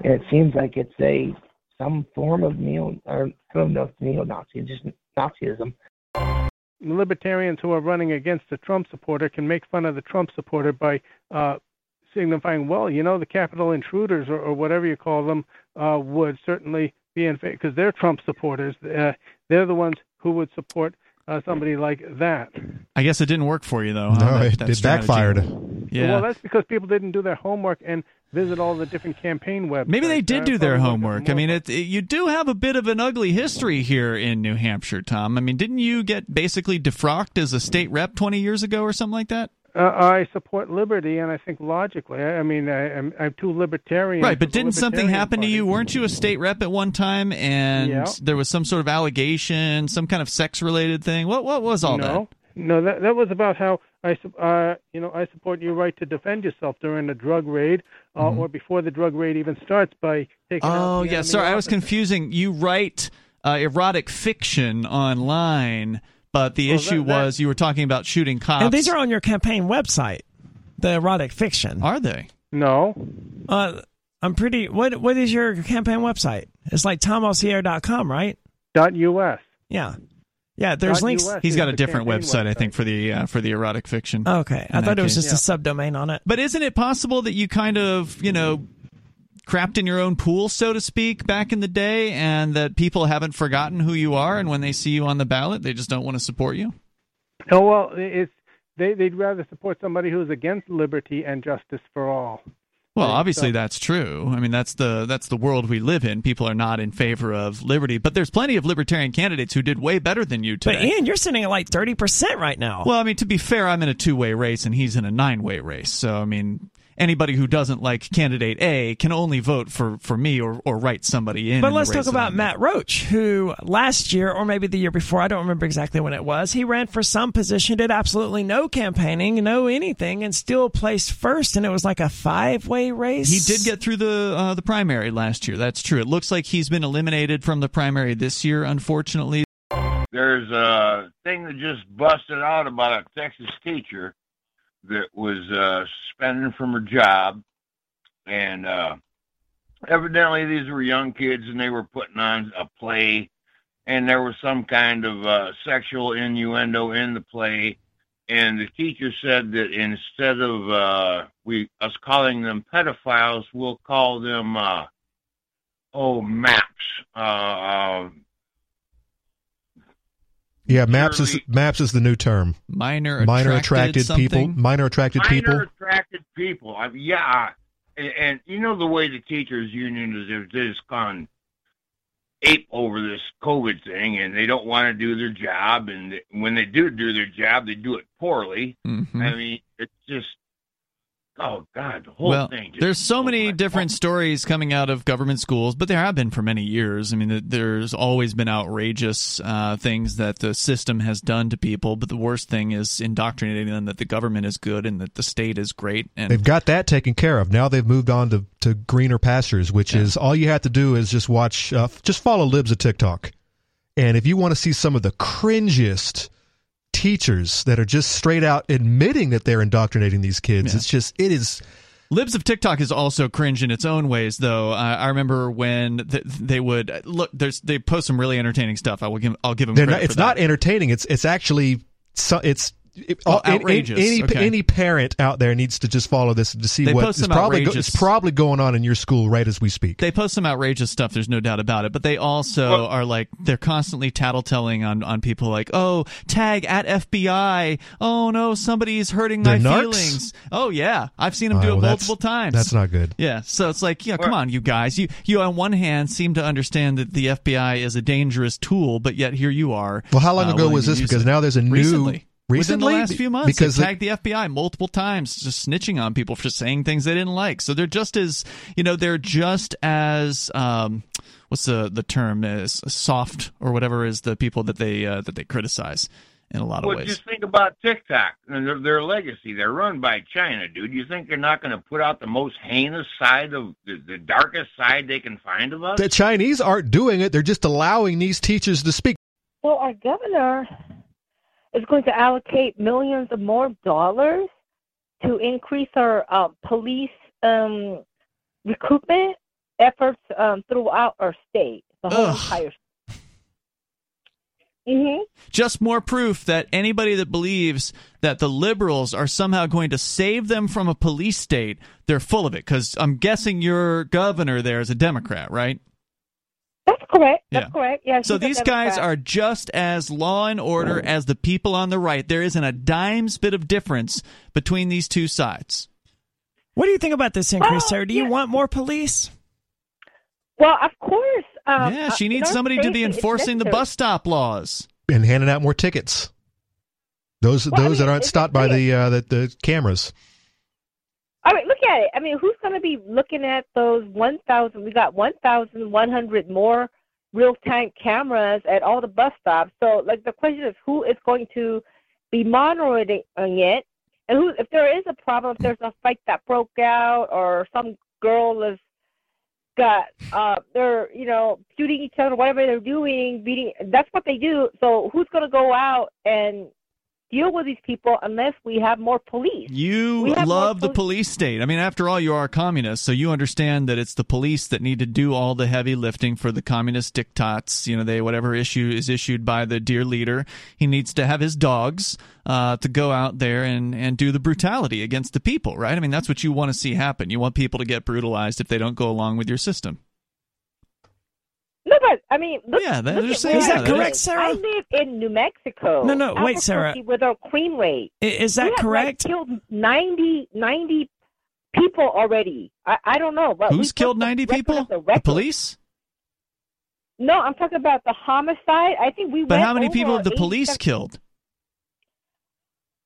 And it seems like it's a some form of neo, or I don't know if neo-Nazi, just Nazism. Libertarians who are running against a Trump supporter can make fun of the Trump supporter by uh, signifying, well, you know, the capital intruders or, or whatever you call them uh, would certainly be in favor because they're Trump supporters. Uh, they're the ones who would support uh, somebody like that. I guess it didn't work for you though. huh? No, That- it, that it backfired. Yeah. Well, that's because people didn't do their homework and visit all the different campaign websites. Maybe they did do their probably look at homework. I mean, it, it- you do have a bit of an ugly history here in New Hampshire, Tom. I mean, didn't you get basically defrocked as a state rep 20 years ago or something like that? Uh, I support liberty, and I think logically. I, I mean, I, I'm, I'm too libertarian. Right, but didn't something happen to you? Weren't you a state rep at one time and Yeah. there was some sort of allegation, some kind of sex related thing? What what was all no, no, that that was about how I, su- uh, you know, I support your right to defend yourself during a drug raid, uh, or before the drug raid even starts by taking. that? out Oh, the yeah, enemy sorry, I was confusing. You write uh, erotic fiction online, but the Well, issue that- that- was you were talking about shooting cops. And these are on your campaign website, the erotic fiction. Are they? No, Uh, I'm pretty. What What is your campaign website? It's like tomosier.com, right? dot us. Yeah. Yeah, there's links. US He's is got a different campaign website, I think, for the uh, for the erotic fiction. Okay, I thought it was case. just a subdomain on it. But isn't it possible that you kind of, you know, crapped in your own pool, so to speak, back in the day, and that people haven't forgotten who you are, and when they see you on the ballot, they just don't want to support you? Oh well, it's they they'd rather support somebody who's against liberty and justice for all. Well, obviously so- that's true. I mean, that's the that's the world we live in. People are not in favor of liberty, but there's plenty of libertarian candidates who did way better than you But today. Ian, you're sitting at like thirty percent right now. Well, I mean, to be fair, I'm in a two-way race and he's in a nine-way race. So, I mean, anybody who doesn't like candidate A can only vote for for me or or write somebody in. But in let's talk about Matt Roach, who last year or maybe the year before, I don't remember exactly when it was, he ran for some position, did absolutely no campaigning, no anything, and still placed first. And it was like a five way race. He did get through the uh, the primary last year. That's true. It looks like he's been eliminated from the primary this year, unfortunately. There's a thing that just busted out about a Texas teacher that was uh, suspended from her job, and uh, evidently these were young kids, and they were putting on a play, and there was some kind of uh, sexual innuendo in the play, and the teacher said that instead of uh, we us calling them pedophiles, we'll call them uh, oh maps. Uh, uh, Yeah, maps is maps is the new term. Minor Minor attracted, attracted people. Minor attracted people. minor attracted people. I mean, yeah, and, and you know the way the teachers union is, they're just gone ape over this COVID thing, and they don't want to do their job, and when they do do their job, they do it poorly. Mhm. I mean, it's just, oh God, the whole well, thing. Just there's so blows many different mind. stories coming out of government schools, but there have been for many years. I mean, there's always been outrageous uh, things that the system has done to people, but the worst thing is indoctrinating them that the government is good and that the state is great. And They've got that taken care of. Now they've moved on to, to greener pastures, which is all you have to do is just watch, uh, just follow Libs of TikTok. And if you want to see some of the cringiest teachers that are just straight out admitting that they're indoctrinating these kids, Yeah. it's just, it is. Libs of TikTok is also cringe in its own ways, though. Uh, I remember when th- they would look. There's they post some really entertaining stuff. I will give. I'll give them. Credit not, it's that. not entertaining. It's it's actually so, it's it, Oh, any- outrageous. Any, Okay. any parent out there needs to just follow this to see They what post is some probably go, outrageous- it's probably going on in your school right as we speak. They post some outrageous stuff. There's no doubt about it. But they also Well- are like they're constantly tattletelling on on people like, oh, tag at FBI. Oh no, somebody's hurting my They're narcs? feelings. Oh yeah, I've seen them All do right, it well, that's- multiple times. That's not good. Yeah, so it's like, yeah, come on, you guys. You you on one hand seem to understand that the FBI is a dangerous tool, but yet here you are. Well, how long uh, ago was this? Because it. now there's a new recently. Recently Within the last few months, because they the- tagged the FBI multiple times, just snitching on people for saying things they didn't like. So they're just as, you know, they're just as, um, what's the the term is soft or whatever is the people that they uh, that they criticize in a lot of ways. Well, ways. just think about TikTok and their, their legacy. They're run by China, dude. You think they're not going to put out the most heinous side of the, the darkest side they can find of us? the Chinese aren't doing it. They're just allowing these teachers to speak. Well, our governor is going to allocate millions of more dollars to increase our uh, police um, recruitment efforts um, throughout our state, the whole Ugh. entire. Mm-hmm. just more proof that anybody that believes that the liberals are somehow going to save them from a police state, they're full of it. Because I'm guessing your governor there is a Democrat, right? That's correct. That's Yeah. correct. Yeah. So these guys are just as law and order as the people on the right. There isn't a dime's bit of difference between these two sides. What do you think about this increase, Well, Sarah? Do you yeah. want more police? Well, of course. Um, yeah, uh, she needs somebody to be enforcing the bus stop laws. and handing out more tickets. Those Well, I those that aren't stopped by the uh, the, the cameras. I mean, look at it. I mean, who's going to be looking at those 1,000? We got 1,100 more real-time cameras at all the bus stops. So, like, the question is, who is going to be monitoring it? And who, if there is a problem, if there's a fight that broke out, or some girl is got, uh, they're, you know, shooting each other, whatever they're doing, beating. That's what they do. So, who's going to go out and deal with these people unless we have more police. You We have more love the police state. I mean, after all, you are a communist, so you understand that it's the police that need to do all the heavy lifting for the communist diktats. You know, they whatever issue is issued by the dear leader, he needs to have his dogs uh, to go out there and and do the brutality against the people, right? I mean, that's what you want to see happen. You want people to get brutalized if they don't go along with your system. No, but I mean, look, Yeah, look just saying where that. I Is that correct. Sarah? I live in New Mexico. No, no, wait, Sarah. With our queen rate, I- Is that we have, correct? Like, killed 90, 90 people already. I, I don't know, but Who's killed ninety people? The, The police. No, I'm talking about the homicide. I think we. But how many people have the 87 police killed?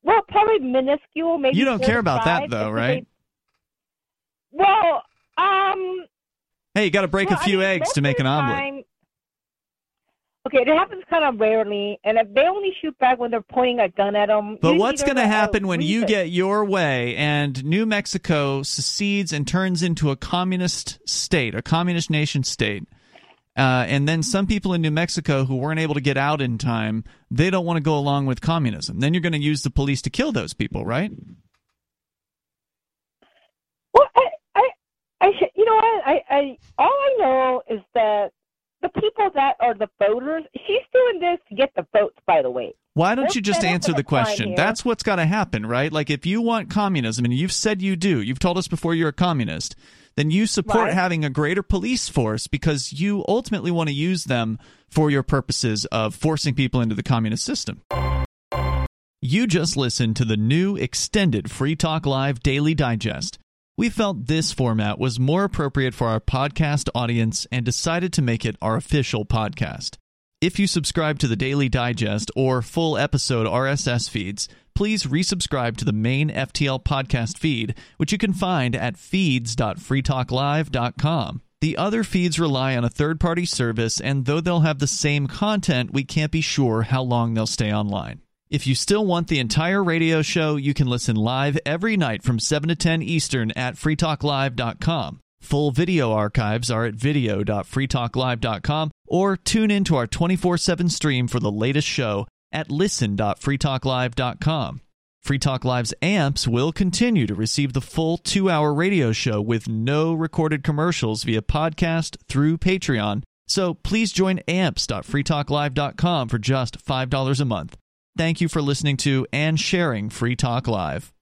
Well, probably minuscule. Maybe You don't care about that, though, right? they- Well, um, Hey, you got to break well, a I few mean, eggs to make an omelet. time- Okay, it happens kind of rarely, and if they only shoot back when they're pointing a gun at them. But what's going to happen when you get your way and New Mexico secedes and turns into a communist state, a communist nation state? Uh, and then some people in New Mexico who weren't able to get out in time, they don't want to go along with communism. Then you're going to use the police to kill those people, right? Well, I, I, I, should- you know what? I, I, all I know is that the people that are the voters, she's doing this to get the votes. By the way, Why don't Let's you just answer the question? That's what's got to happen, right? Like if you want communism, and you've said you do, you've told us before you're a communist, then you support Right. having a greater police force because you ultimately want to use them for your purposes of forcing people into the communist system. You just listened to the new extended Free Talk Live Daily Digest. We felt this format was more appropriate for our podcast audience and decided to make it our official podcast. If you subscribe to the Daily Digest or full episode RSS feeds, please resubscribe to the main FTL podcast feed, which you can find at feeds.freetalklive.com. The other feeds rely on a third party service, and though they'll have the same content, we can't be sure how long they'll stay online. If you still want the entire radio show, you can listen live every night from 7 to 10 Eastern at freetalklive.com. Full video archives are at video.freetalklive.com or tune in to our 24 7 stream for the latest show at listen.freetalklive.com. Free Talk Live's amps will continue to receive the full two hour radio show with no recorded commercials via podcast through Patreon. So please join amps.freetalklive.com for just $5 a month. Thank you for listening to and sharing Free Talk Live.